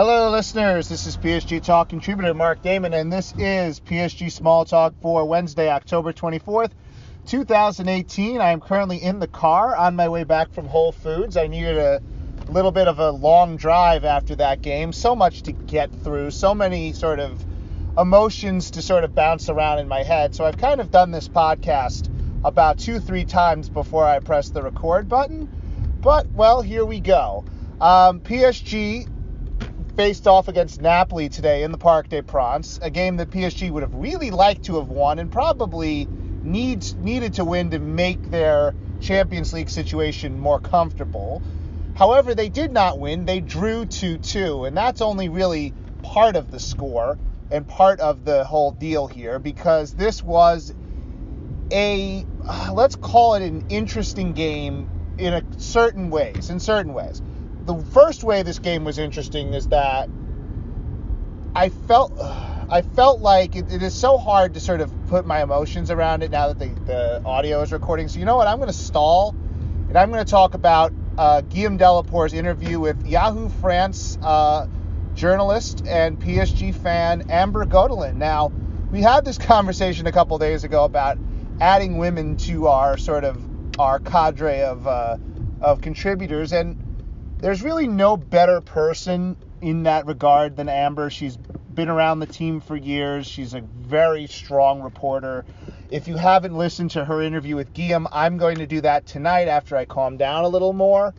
Hello, listeners. This is PSG Talk contributor Mark Damon, and this is PSG Small Talk for Wednesday, October 24th, 2018. I am currently in the car on my way back from Whole Foods. I needed a little bit of a long drive after that game. So much to get through, so many sort of emotions to sort of bounce around in my head. So I've kind of done this podcast about two, three times before I press the record button. But, well, here we go. Um, PSG faced off against Napoli today in the Parc des Princes, a game that PSG would have really liked to have won and probably needs needed to win to make their Champions League situation more comfortable. However, they did not win. They drew 2-2, and that's only really part of the score and part of the whole deal here because this was a uh, let's call it an interesting game in a certain ways, in certain ways the first way this game was interesting is that I felt I felt like it, it is so hard to sort of put my emotions around it now that the, the audio is recording. So you know what? I'm going to stall and I'm going to talk about uh, Guillaume Delaporte's interview with Yahoo France uh, journalist and PSG fan Amber Godillon. Now we had this conversation a couple days ago about adding women to our sort of our cadre of uh, of contributors and there's really no better person in that regard than Amber. She's been around the team for years. She's a very strong reporter. If you haven't listened to her interview with Guillaume, I'm going to do that tonight after I calm down a little more.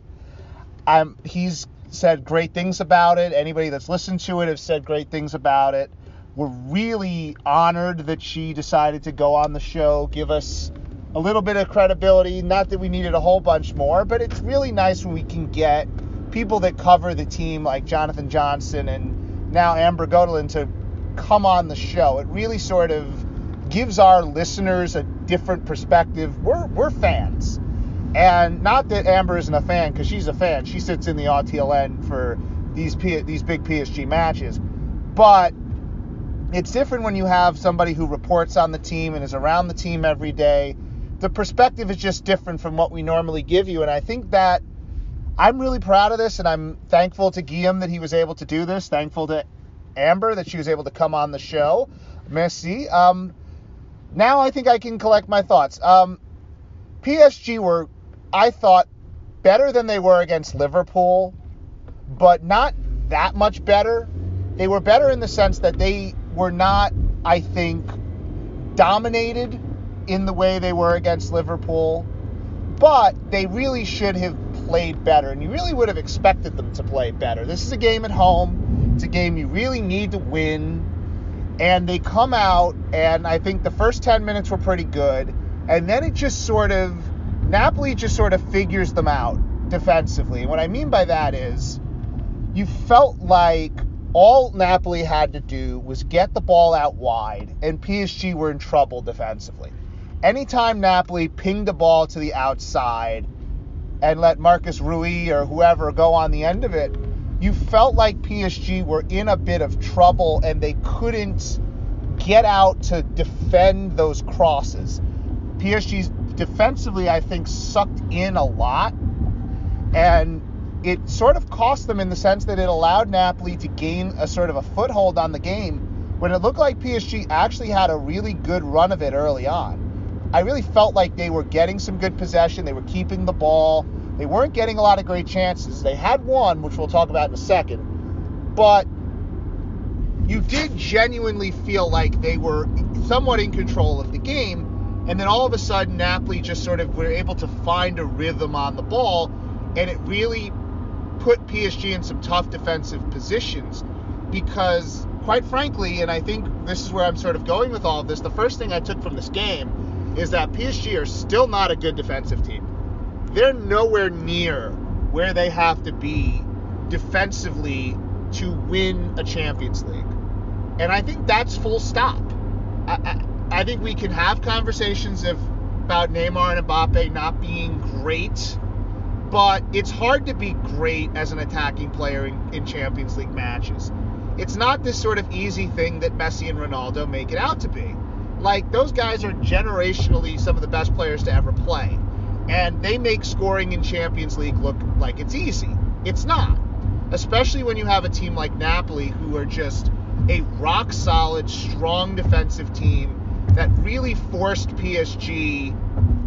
I'm, he's said great things about it. Anybody that's listened to it has said great things about it. We're really honored that she decided to go on the show, give us a little bit of credibility. Not that we needed a whole bunch more, but it's really nice when we can get people that cover the team like Jonathan Johnson and now Amber Godillon to come on the show. It really sort of gives our listeners a different perspective. We're we're fans. And not that Amber isn't a fan because she's a fan. She sits in the RTLN for these P- these big PSG matches. But it's different when you have somebody who reports on the team and is around the team every day. The perspective is just different from what we normally give you and I think that I'm really proud of this, and I'm thankful to Guillaume that he was able to do this. Thankful to Amber that she was able to come on the show. Merci. Um, now I think I can collect my thoughts. Um, PSG were, I thought, better than they were against Liverpool, but not that much better. They were better in the sense that they were not, I think, dominated in the way they were against Liverpool, but they really should have played better, and you really would have expected them to play better. This is a game at home. It's a game you really need to win. And they come out, and I think the first 10 minutes were pretty good. And then it just sort of, Napoli just sort of figures them out defensively. And what I mean by that is, you felt like all Napoli had to do was get the ball out wide, and PSG were in trouble defensively. Anytime Napoli pinged the ball to the outside, and let Mario Rui or whoever go on the end of it, you felt like PSG were in a bit of trouble and they couldn't get out to defend those crosses. PSG's defensively, I think, sucked in a lot, and it sort of cost them in the sense that it allowed Napoli to gain a sort of a foothold on the game when it looked like PSG actually had a really good run of it early on. I really felt like they were getting some good possession. They were keeping the ball. They weren't getting a lot of great chances. They had one, which we'll talk about in a second. But you did genuinely feel like they were somewhat in control of the game. And then all of a sudden, Napoli just sort of were able to find a rhythm on the ball. And it really put PSG in some tough defensive positions because, quite frankly, and I think this is where I'm sort of going with all of this, the first thing I took from this game is that PSG are still not a good defensive team. They're nowhere near where they have to be defensively to win a Champions League. And I think that's full stop. I, I, I think we can have conversations of, about Neymar and Mbappe not being great, but it's hard to be great as an attacking player in, in Champions League matches. It's not this sort of easy thing that Messi and Ronaldo make it out to be. Like those guys are generationally some of the best players to ever play. And they make scoring in Champions League look like it's easy. It's not. especially when you have a team like Napoli who are just a rock solid, strong defensive team that really forced PSG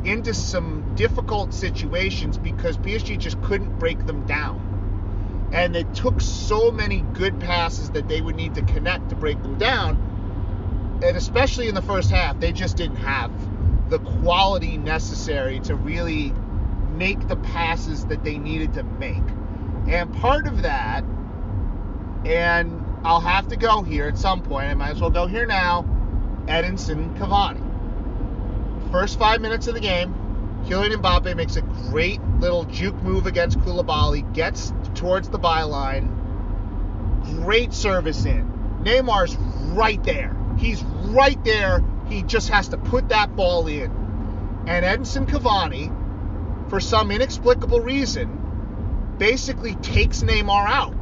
into some difficult situations because PSG just couldn't break them down. And it took so many good passes that they would need to connect to break them down. And especially in the first half, they just didn't have the quality necessary to really make the passes that they needed to make. And part of that, and I'll have to go here at some point, I might as well go here now, Edinson Cavani. First five minutes of the game, Kylian Mbappe makes a great little juke move against Koulibaly, gets towards the byline, great service in. Neymar's right there. He's right there. He just has to put that ball in. And Edinson Cavani, for some inexplicable reason, basically takes Neymar out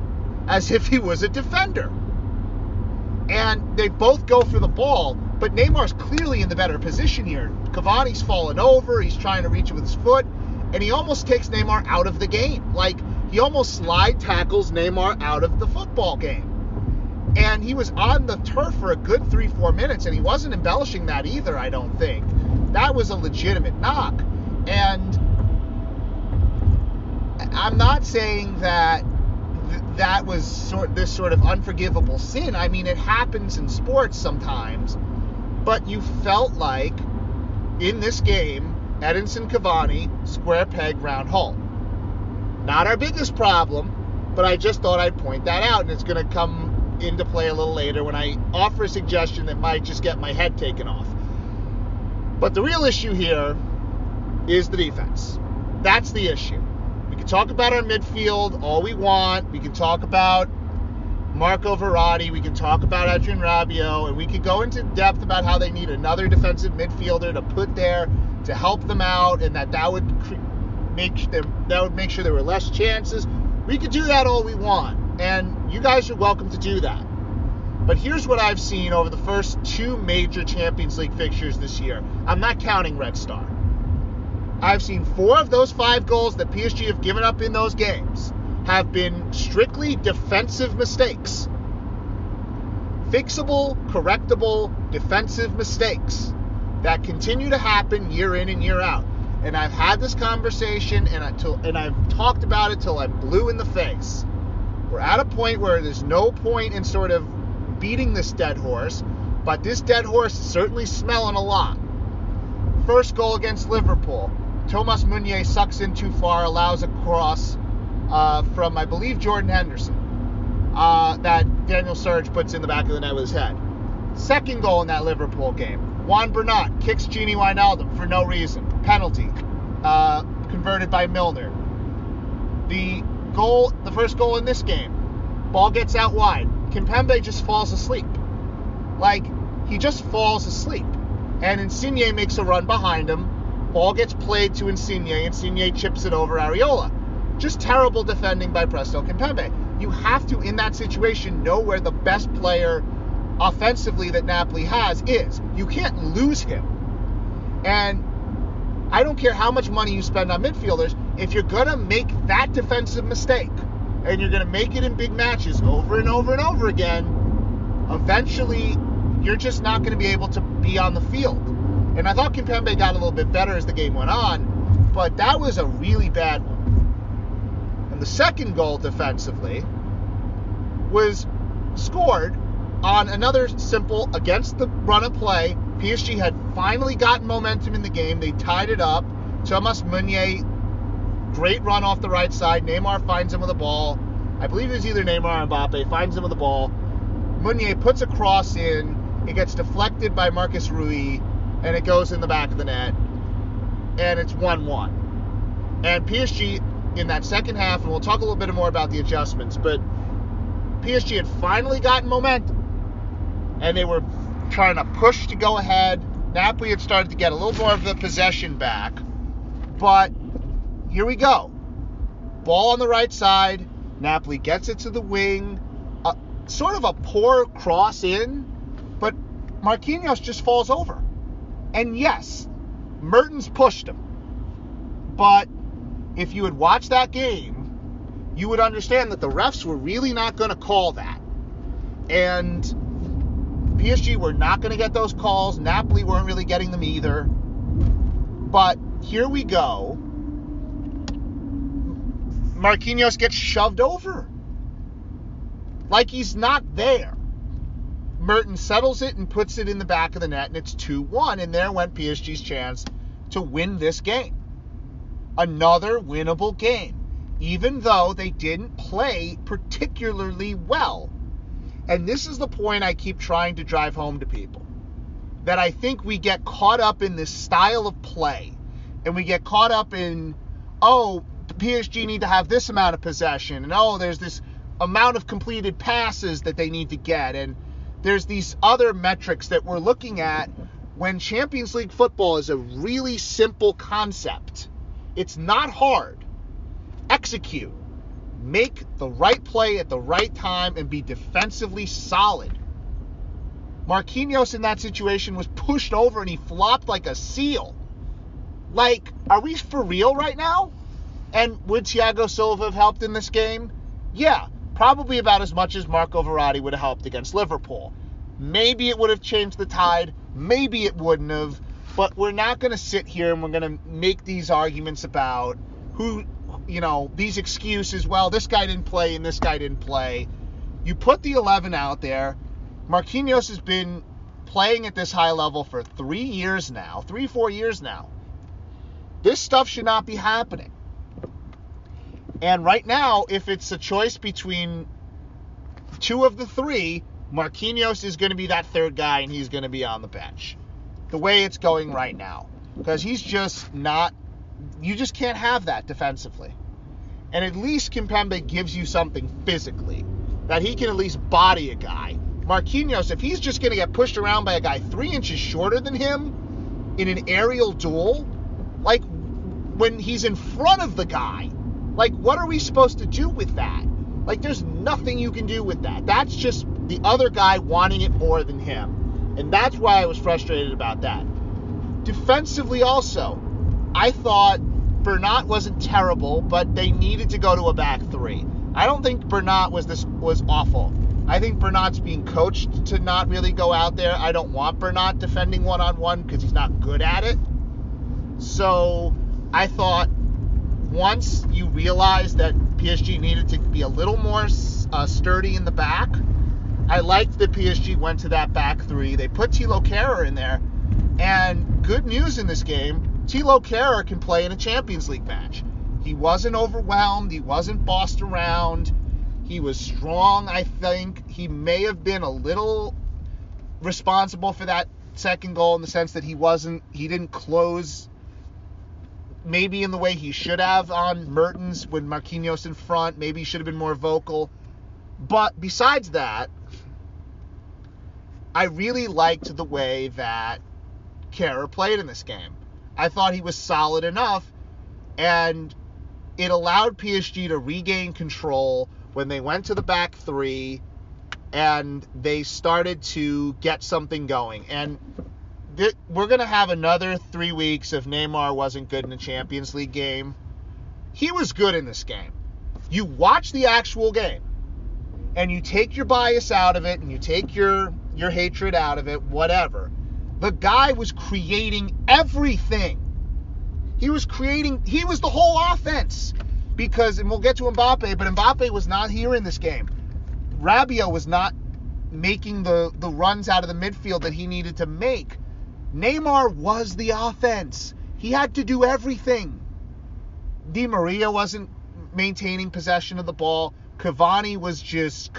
as if he was a defender. And they both go for the ball, but Neymar's clearly in the better position here. Cavani's fallen over, he's trying to reach it with his foot, and he almost takes Neymar out of the game. Like, he almost slide tackles Neymar out of the football game. And he was on the turf for a good three, four minutes, and he wasn't embellishing that either, I don't think. That was a legitimate knock. And I'm not saying that th- that was sort this sort of unforgivable sin. I mean, it happens in sports sometimes, but you felt like in this game, Edinson Cavani, square peg, round hole. Not our biggest problem, but I just thought I'd point that out, and it's going to come into play a little later when I offer a suggestion that might just get my head taken off. But the real issue here is the defense. That's the issue. We can talk about our midfield all we want. We can talk about Marco Verratti. We can talk about Adrien Rabiot, and we could go into depth about how they need another defensive midfielder to put there to help them out, and that that would make them that would make sure there were less chances. We could do that all we want, and you guys are welcome to do that. But here's what I've seen over the first two major Champions League fixtures this year. I'm not counting Red Star. I've seen four of those five goals that PSG have given up in those games have been strictly defensive mistakes. Fixable, correctable defensive mistakes that continue to happen year in and year out. And I've had this conversation and, I, and I've talked about it till I'm blue in the face. We're at a point where there's no point in sort of beating this dead horse, but this dead horse is certainly smelling a lot. First goal against Liverpool. Thomas Meunier sucks in too far, allows a cross uh, from, I believe, Jordan Henderson uh, that Daniel Sturridge puts in the back of the net with his head. Second goal in that Liverpool game. Juan Bernat kicks Gini Wijnaldum for no reason. Penalty. Uh, converted by Milner. The goal, the first goal in this game. Ball gets out wide. Kimpembe just falls asleep. Like, he just falls asleep. And Insigne makes a run behind him. Ball gets played to Insigne. Insigne chips it over Areola. Just terrible defending by Presnel Kimpembe. You have to, in that situation, know where the best player offensively that Napoli has is. You can't lose him. And I don't care how much money you spend on midfielders, if you're going to make that defensive mistake and you're going to make it in big matches over and over and over again, eventually you're just not going to be able to be on the field. And I thought Kimpembe got a little bit better as the game went on, but that was a really bad one. And the second goal defensively was scored on another simple against the run of play. PSG had finally gotten momentum in the game. They tied it up. Thomas Meunier, great run off the right side. Neymar finds him with the ball. I believe it was either Neymar or Mbappe. Finds him with the ball. Meunier puts a cross in. It gets deflected by Mario Rui, and it goes in the back of the net. And it's 1 1. And PSG in that second half, and we'll talk a little bit more about the adjustments, but PSG had finally gotten momentum. And they were trying to push to go ahead. Napoli had started to get a little more of the possession back. But here we go. Ball on the right side. Napoli gets it to the wing. Sort of a poor cross in, but Marquinhos just falls over. And yes, Mertens pushed him. But if you had watched that game, you would understand that the refs were really not going to call that. And PSG were not going to get those calls. Napoli weren't really getting them either. But here we go. Marquinhos gets shoved over. Like he's not there. Mertens settles it and puts it in the back of the net, and it's 2 1. And there went PSG's chance to win this game. Another winnable game, even though they didn't play particularly well. And this is the point I keep trying to drive home to people that I think we get caught up in this style of play and we get caught up in, oh, PSG need to have this amount of possession, and oh, there's this amount of completed passes that they need to get, and there's these other metrics that we're looking at when Champions League football is a really simple concept. It's not hard. Execute. Make the right play at the right time and be defensively solid. Marquinhos in that situation was pushed over and he flopped like a seal. Like, are we for real right now? And would Thiago Silva have helped in this game? Yeah, probably about as much as Marco Verratti would have helped against Liverpool. Maybe it would have changed the tide, maybe it wouldn't have, but we're not going to sit here and we're going to make these arguments about who, you know, these excuses, well, this guy didn't play and this guy didn't play. You put the 11 out there. Marquinhos has been playing at this high level for three years now, three, four years now. This stuff should not be happening. And right now, if it's a choice between two of the three, Marquinhos is going to be that third guy and he's going to be on the bench. The way it's going right now. Because he's just not, you just can't have that defensively. And at least Kimpembe gives you something physically that he can at least body a guy. Marquinhos, if he's just going to get pushed around by a guy three inches shorter than him in an aerial duel, like when he's in front of the guy, like, what are we supposed to do with that? Like, there's nothing you can do with that. That's just the other guy wanting it more than him. And that's why I was frustrated about that. Defensively, also, I thought Bernat wasn't terrible, but they needed to go to a back three. I don't think Bernat was this was awful. I think Bernat's being coached to not really go out there. I don't want Bernat defending one on one because he's not good at it. So I thought once you realized that PSG needed to be a little more uh, sturdy in the back, I liked that PSG went to that back three. They put Thilo Kehrer in there, and good news in this game, Thilo Kehrer can play in a Champions League match. He wasn't overwhelmed. He wasn't bossed around. He was strong, I think. He may have been a little responsible for that second goal in the sense that he wasn't, he didn't close maybe in the way he should have on Mertens with Marquinhos in front. Maybe he should have been more vocal. But besides that, I really liked the way that Kehrer played in this game. I thought he was solid enough, and it allowed PSG to regain control when they went to the back three and they started to get something going. And we're going to have another three weeks if Neymar wasn't good in the Champions League game. He was good in this game. You watch the actual game and you take your bias out of it and you take your your hatred out of it, whatever. The guy was creating everything. He was creating he was the whole offense. Because and we'll get to Mbappe, but Mbappe was not here in this game. Rabiot was not making the the runs out of the midfield that he needed to make. Neymar was the offense. He had to do everything. Di Maria wasn't maintaining possession of the ball. Cavani was just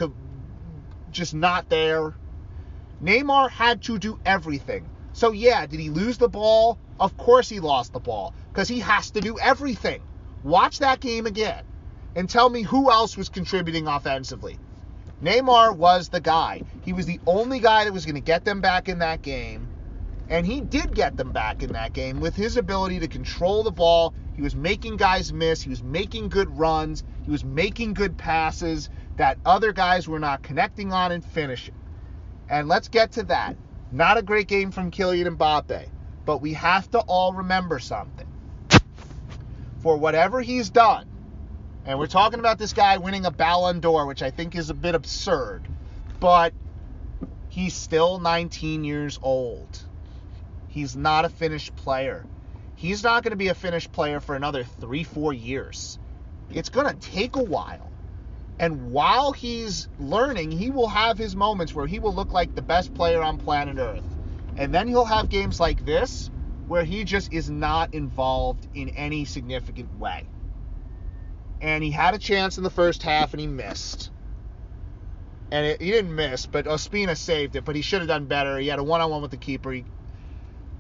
just not there. Neymar had to do everything. So yeah, did he lose the ball? Of course he lost the ball because he has to do everything. Watch that game again and tell me who else was contributing offensively. Neymar was the guy. He was the only guy that was going to get them back in that game. And he did get them back in that game with his ability to control the ball. He was making guys miss. He was making good runs. He was making good passes that other guys were not connecting on and finishing. And let's get to that. Not a great game from Kylian Mbappe, but we have to all remember something. For whatever he's done, And we're talking about this guy winning a Ballon d'Or, which I think is a bit absurd. But he's still 19 years old. He's not a finished player. He's not going to be a finished player for another three, four years. It's going to take a while. And while he's learning, he will have his moments where he will look like the best player on planet Earth. And then he'll have games like this where he just is not involved in any significant way. And he had a chance in the first half and he missed. And it, he didn't miss, but Ospina saved it, but he should have done better. He had a one on one with the keeper. He,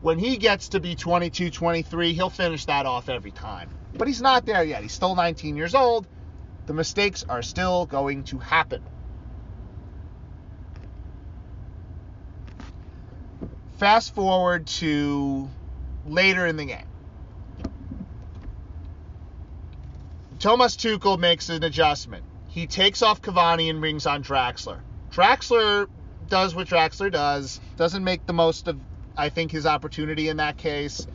when he gets to be 22, 23, he'll finish that off every time. But he's not there yet. He's still 19 years old. The mistakes are still going to happen. Fast forward to later in the game. Thomas Tuchel makes an adjustment. He takes off Cavani and brings on Draxler. Draxler does what Draxler does, doesn't make the most of, I think, his opportunity in that case.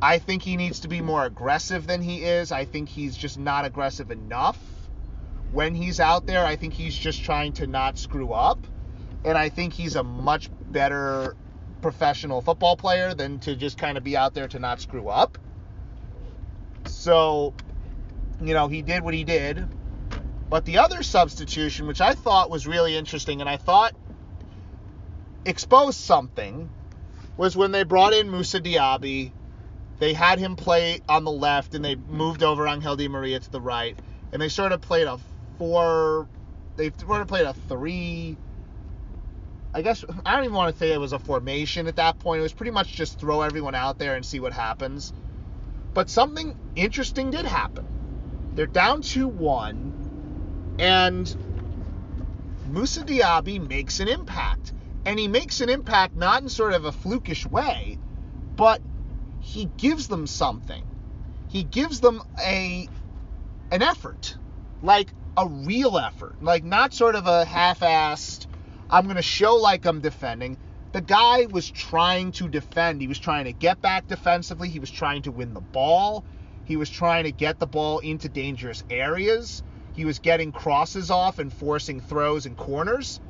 I think he needs to be more aggressive than he is. I think he's just not aggressive enough when he's out there. I think he's just trying to not screw up. And I think he's a much better professional football player than to just kind of be out there to not screw up. So, you know, he did what he did. But the other substitution, which I thought was really interesting and I thought exposed something, was when they brought in Moussa Diaby. They had him play on the left and they moved over Angel Di Maria to the right. And they sort of played a four, they sort of played a three. I guess I don't even want to say it was a formation at that point. It was pretty much just throw everyone out there and see what happens. But something interesting did happen. They're down 2 1, and Moussa Diaby makes an impact. And he makes an impact not in sort of a flukish way, but he gives them something. He gives them a an effort. Like a real effort. Like not sort of a half-assed I'm going to show like I'm defending. The guy was trying to defend. He was trying to get back defensively. He was trying to win the ball. He was trying to get the ball into dangerous areas. He was getting crosses off and forcing throws and corners.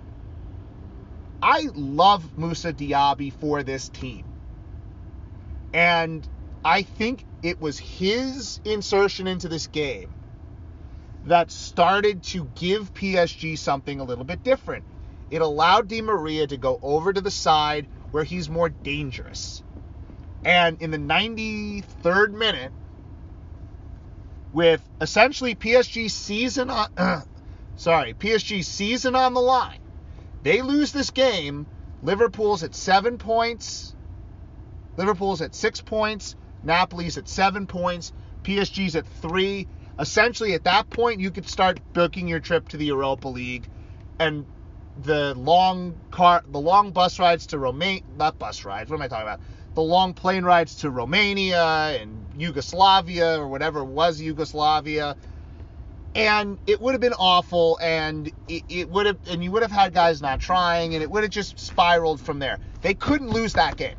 I love Moussa Diaby for this team. And I think it was his insertion into this game that started to give PSG something a little bit different. It allowed Di Maria to go over to the side where he's more dangerous. And in the 93rd minute, with essentially PSG season on, sorry, PSG season on the line, they lose this game. Liverpool's at seven points. Liverpool's at six points. Napoli's at seven points. PSG's at three. Essentially, at that point, you could start booking your trip to the Europa League, and the long car, the long bus rides to Romania, not bus rides. What am I talking about? The long plane rides to Romania and Yugoslavia or whatever was Yugoslavia, and it would have been awful, and it, it would have, and you would have had guys not trying, and it would have just spiraled from there. They couldn't lose that game.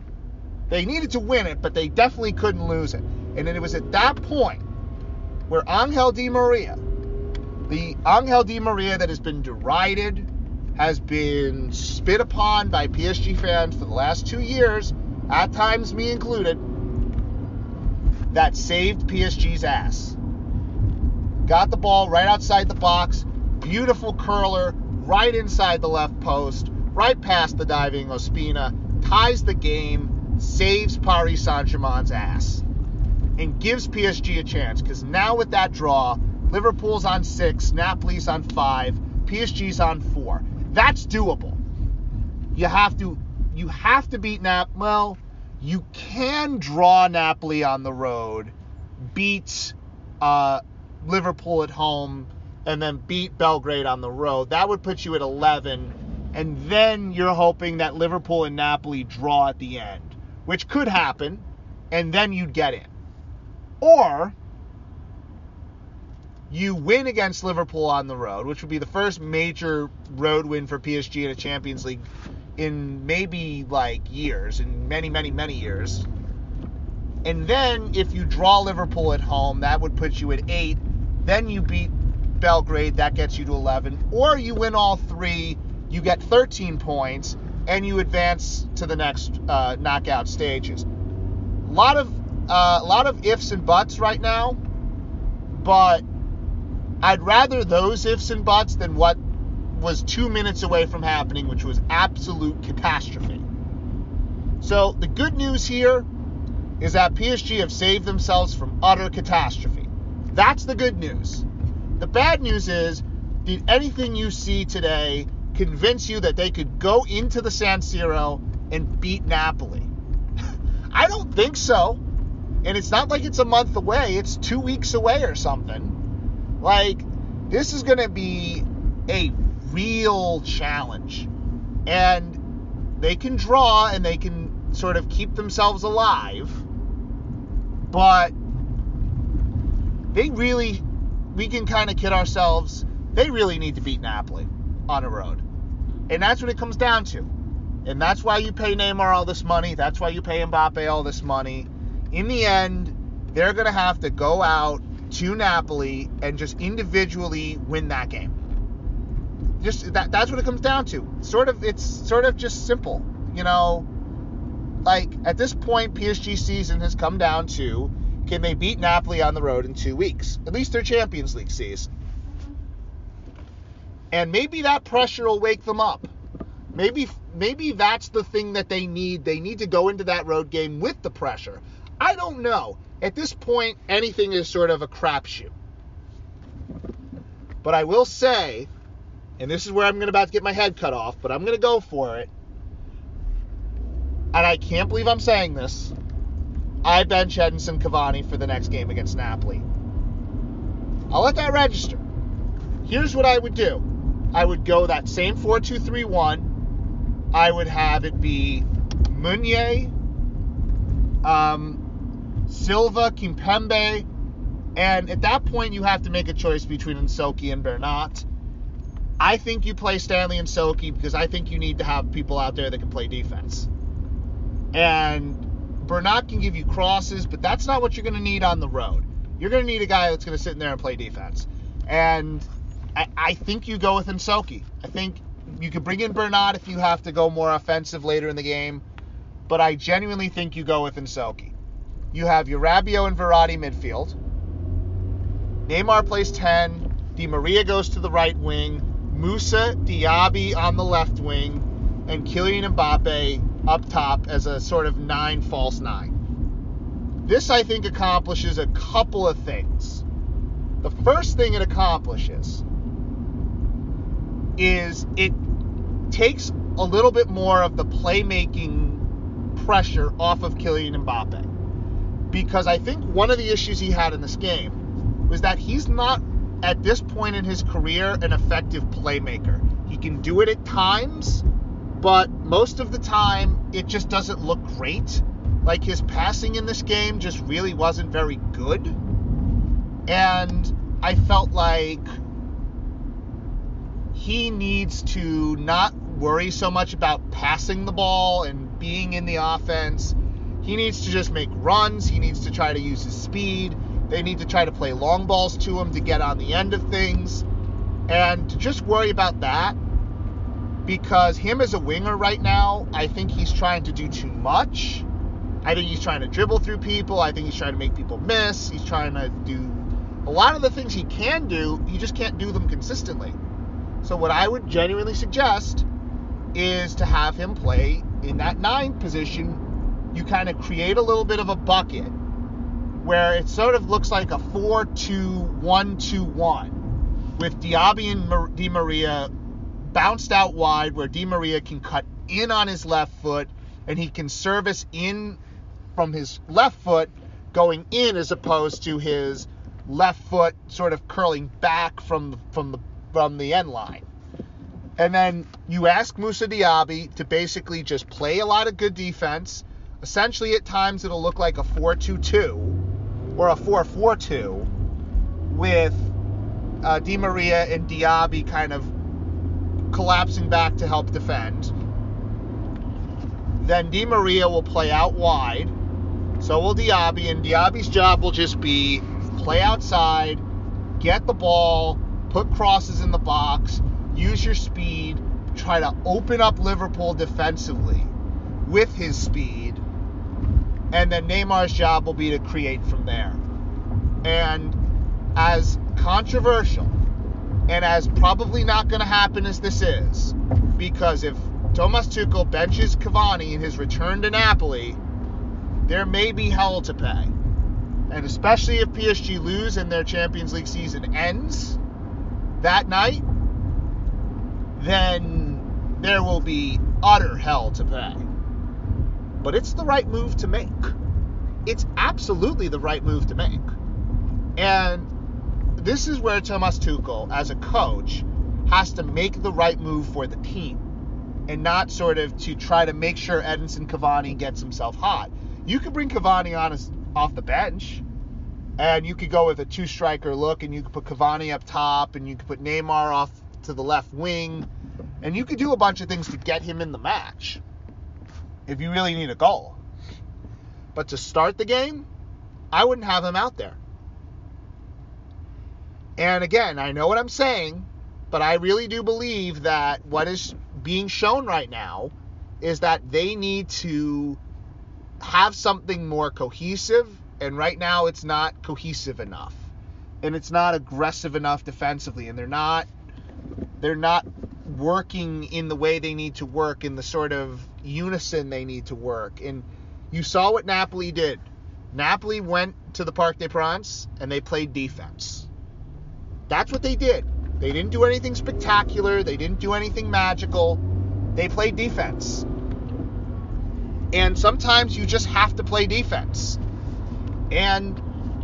They needed to win it, but they definitely couldn't lose it. And then it was at that point where Angel Di Maria, the Angel Di Maria that has been derided, has been spit upon by PSG fans for the last two years, at times me included, that saved PSG's ass. Got the ball right outside the box, beautiful curler, right inside the left post, right past the diving Ospina, ties the game, saves Paris Saint Germain's ass, and gives PSG a chance. Because now with that draw, Liverpool's on six, Napoli's on five, PSG's on four. That's doable. You have to you have to beat Nap. Well, you can draw Napoli on the road, beat uh, Liverpool at home, and then beat Belgrade on the road. That would put you at 11, and then you're hoping that Liverpool and Napoli draw at the end, which could happen, and then you'd get in. Or you win against Liverpool on the road, which would be the first major road win for PSG in a Champions League in maybe like years, in many, many, many years. And then if you draw Liverpool at home, that would put you at eight. Then you beat Belgrade, that gets you to 11. Or you win all three, you get 13 points, and you advance to the next uh, knockout stages. A lot of uh, a lot of ifs and buts right now, but I'd rather those ifs and buts than what was two minutes away from happening, which was absolute catastrophe. So the good news here is that PSG have saved themselves from utter catastrophe. That's the good news. The bad news is, did anything you see today convince you that they could go into the San Siro and beat Napoli? I don't think so. And it's not like it's a month away, it's two weeks away or something. Like, this is going to be a real challenge. And they can draw and they can sort of keep themselves alive. But they really, we can kind of kid ourselves, they really need to beat Napoli on a road. And that's what it comes down to. And that's why you pay Neymar all this money. That's why you pay Mbappe all this money. In the end, they're going to have to go out to Napoli and just individually win that game. Just that that's what it comes down to. Sort of it's sort of just simple, you know. Like at this point PSG season has come down to can they beat Napoli on the road in 2 weeks? At least their Champions League season. And maybe that pressure will wake them up. Maybe maybe that's the thing that they need. They need to go into that road game with the pressure. I don't know. At this point, anything is sort of a crapshoot. But I will say, and this is where I'm about to get my head cut off, but I'm going to go for it. And I can't believe I'm saying this. I bench Edinson Cavani for the next game against Napoli. I'll let that register. Here's what I would do. I would go that same 4-2-3-1. I would have it be Meunier, um, Silva, Kimpembe, and at that point you have to make a choice between Nsoki and Bernat. I think you play Stanley Nsoki because I think you need to have people out there that can play defense. And Bernat can give you crosses, but that's not what you're going to need on the road. You're going to need a guy that's going to sit in there and play defense. And I, I think you go with Nsoki. I think you could bring in Bernat if you have to go more offensive later in the game, but I genuinely think you go with Nsoki. You have Urabio and Verratti midfield. Neymar plays 10. Di Maria goes to the right wing. Moussa Diaby on the left wing. And Kylian Mbappe up top as a sort of nine false nine. This, I think, accomplishes a couple of things. The first thing it accomplishes is it takes a little bit more of the playmaking pressure off of Kylian Mbappe. Because I think one of the issues he had in this game was that he's not, at this point in his career, an effective playmaker. He can do it at times, but most of the time, it just doesn't look great. Like his passing in this game just really wasn't very good. And I felt like he needs to not worry so much about passing the ball and being in the offense. He needs to just make runs. He needs to try to use his speed. They need to try to play long balls to him to get on the end of things. And to just worry about that because him as a winger right now, I think he's trying to do too much. I think he's trying to dribble through people. I think he's trying to make people miss. He's trying to do a lot of the things he can do, he just can't do them consistently. So what I would genuinely suggest is to have him play in that nine position. You kind of create a little bit of a bucket where it sort of looks like a 4 2 1 2 1 with Diaby and Di Maria bounced out wide where Di Maria can cut in on his left foot and he can service in from his left foot going in as opposed to his left foot sort of curling back from from the from the end line. And then you ask Moussa Diaby to basically just play a lot of good defense. Essentially, at times, it'll look like a 4 2 2 or a 4 4 2 with uh, Di Maria and Diaby kind of collapsing back to help defend. Then Di Maria will play out wide. So will Diaby, and Diaby's job will just be play outside, get the ball, put crosses in the box, use your speed, try to open up Liverpool defensively with his speed, and then Neymar's job will be to create from there. And as controversial and as probably not going to happen as this is, because if Thomas Tuchel benches Cavani in his return to Napoli, there may be hell to pay. And especially if PSG lose and their Champions League season ends that night, then there will be utter hell to pay. But it's the right move to make. It's absolutely the right move to make. And this is where Thomas Tuchel, as a coach, has to make the right move for the team and not sort of to try to make sure Edinson Cavani gets himself hot. You could bring Cavani on as, off the bench and you could go with a two striker look and you could put Cavani up top and you could put Neymar off to the left wing and you could do a bunch of things to get him in the match if you really need a goal. But to start the game, I wouldn't have him out there. And again, I know what I'm saying, but I really do believe that what is being shown right now is that they need to have something more cohesive, and right now it's not cohesive enough. And it's not aggressive enough defensively, and they're not they're not working in the way they need to work in the sort of unison they need to work. And you saw what Napoli did. Napoli went to the Parc des Princes and they played defense. That's what they did. They didn't do anything spectacular, they didn't do anything magical. They played defense. And sometimes you just have to play defense. And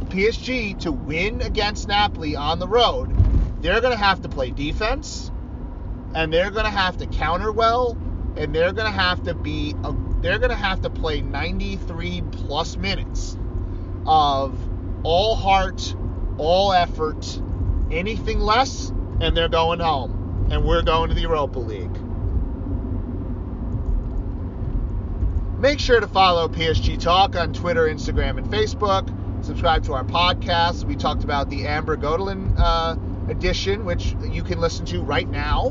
PSG to win against Napoli on the road, they're going to have to play defense and they're going to have to counter well and they're going to have to be a, they're going to have to play 93 plus minutes of all heart, all effort. Anything less and they're going home and we're going to the Europa League. Make sure to follow PSG Talk on Twitter, Instagram, and Facebook. Subscribe to our podcast. We talked about the Amber Godillon uh, edition, which you can listen to right now.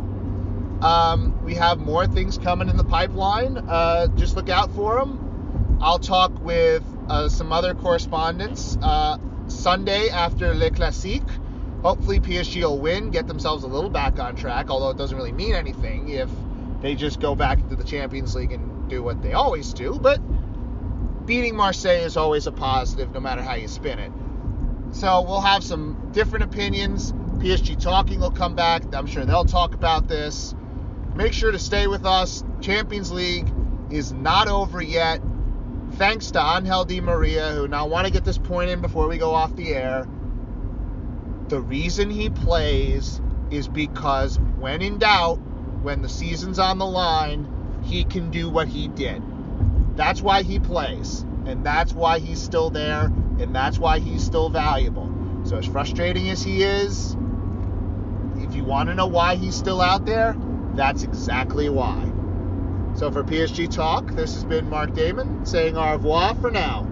Um, we have more things coming in the pipeline. Uh, just look out for them. I'll talk with uh, some other correspondents uh, Sunday after Le Classique. Hopefully, PSG will win, get themselves a little back on track, although it doesn't really mean anything if they just go back into the Champions League and do what they always do. But beating Marseille is always a positive, no matter how you spin it. So we'll have some different opinions. PSG Talking will come back. I'm sure they'll talk about this. Make sure to stay with us. Champions League is not over yet. Thanks to Angel Di Maria, who now want to get this point in before we go off the air. The reason he plays is because when in doubt, when the season's on the line, he can do what he did. That's why he plays. And that's why he's still there. And that's why he's still valuable. So, as frustrating as he is, if you want to know why he's still out there, that's exactly why. So, for PSG Talk, this has been Mark Damon saying au revoir for now.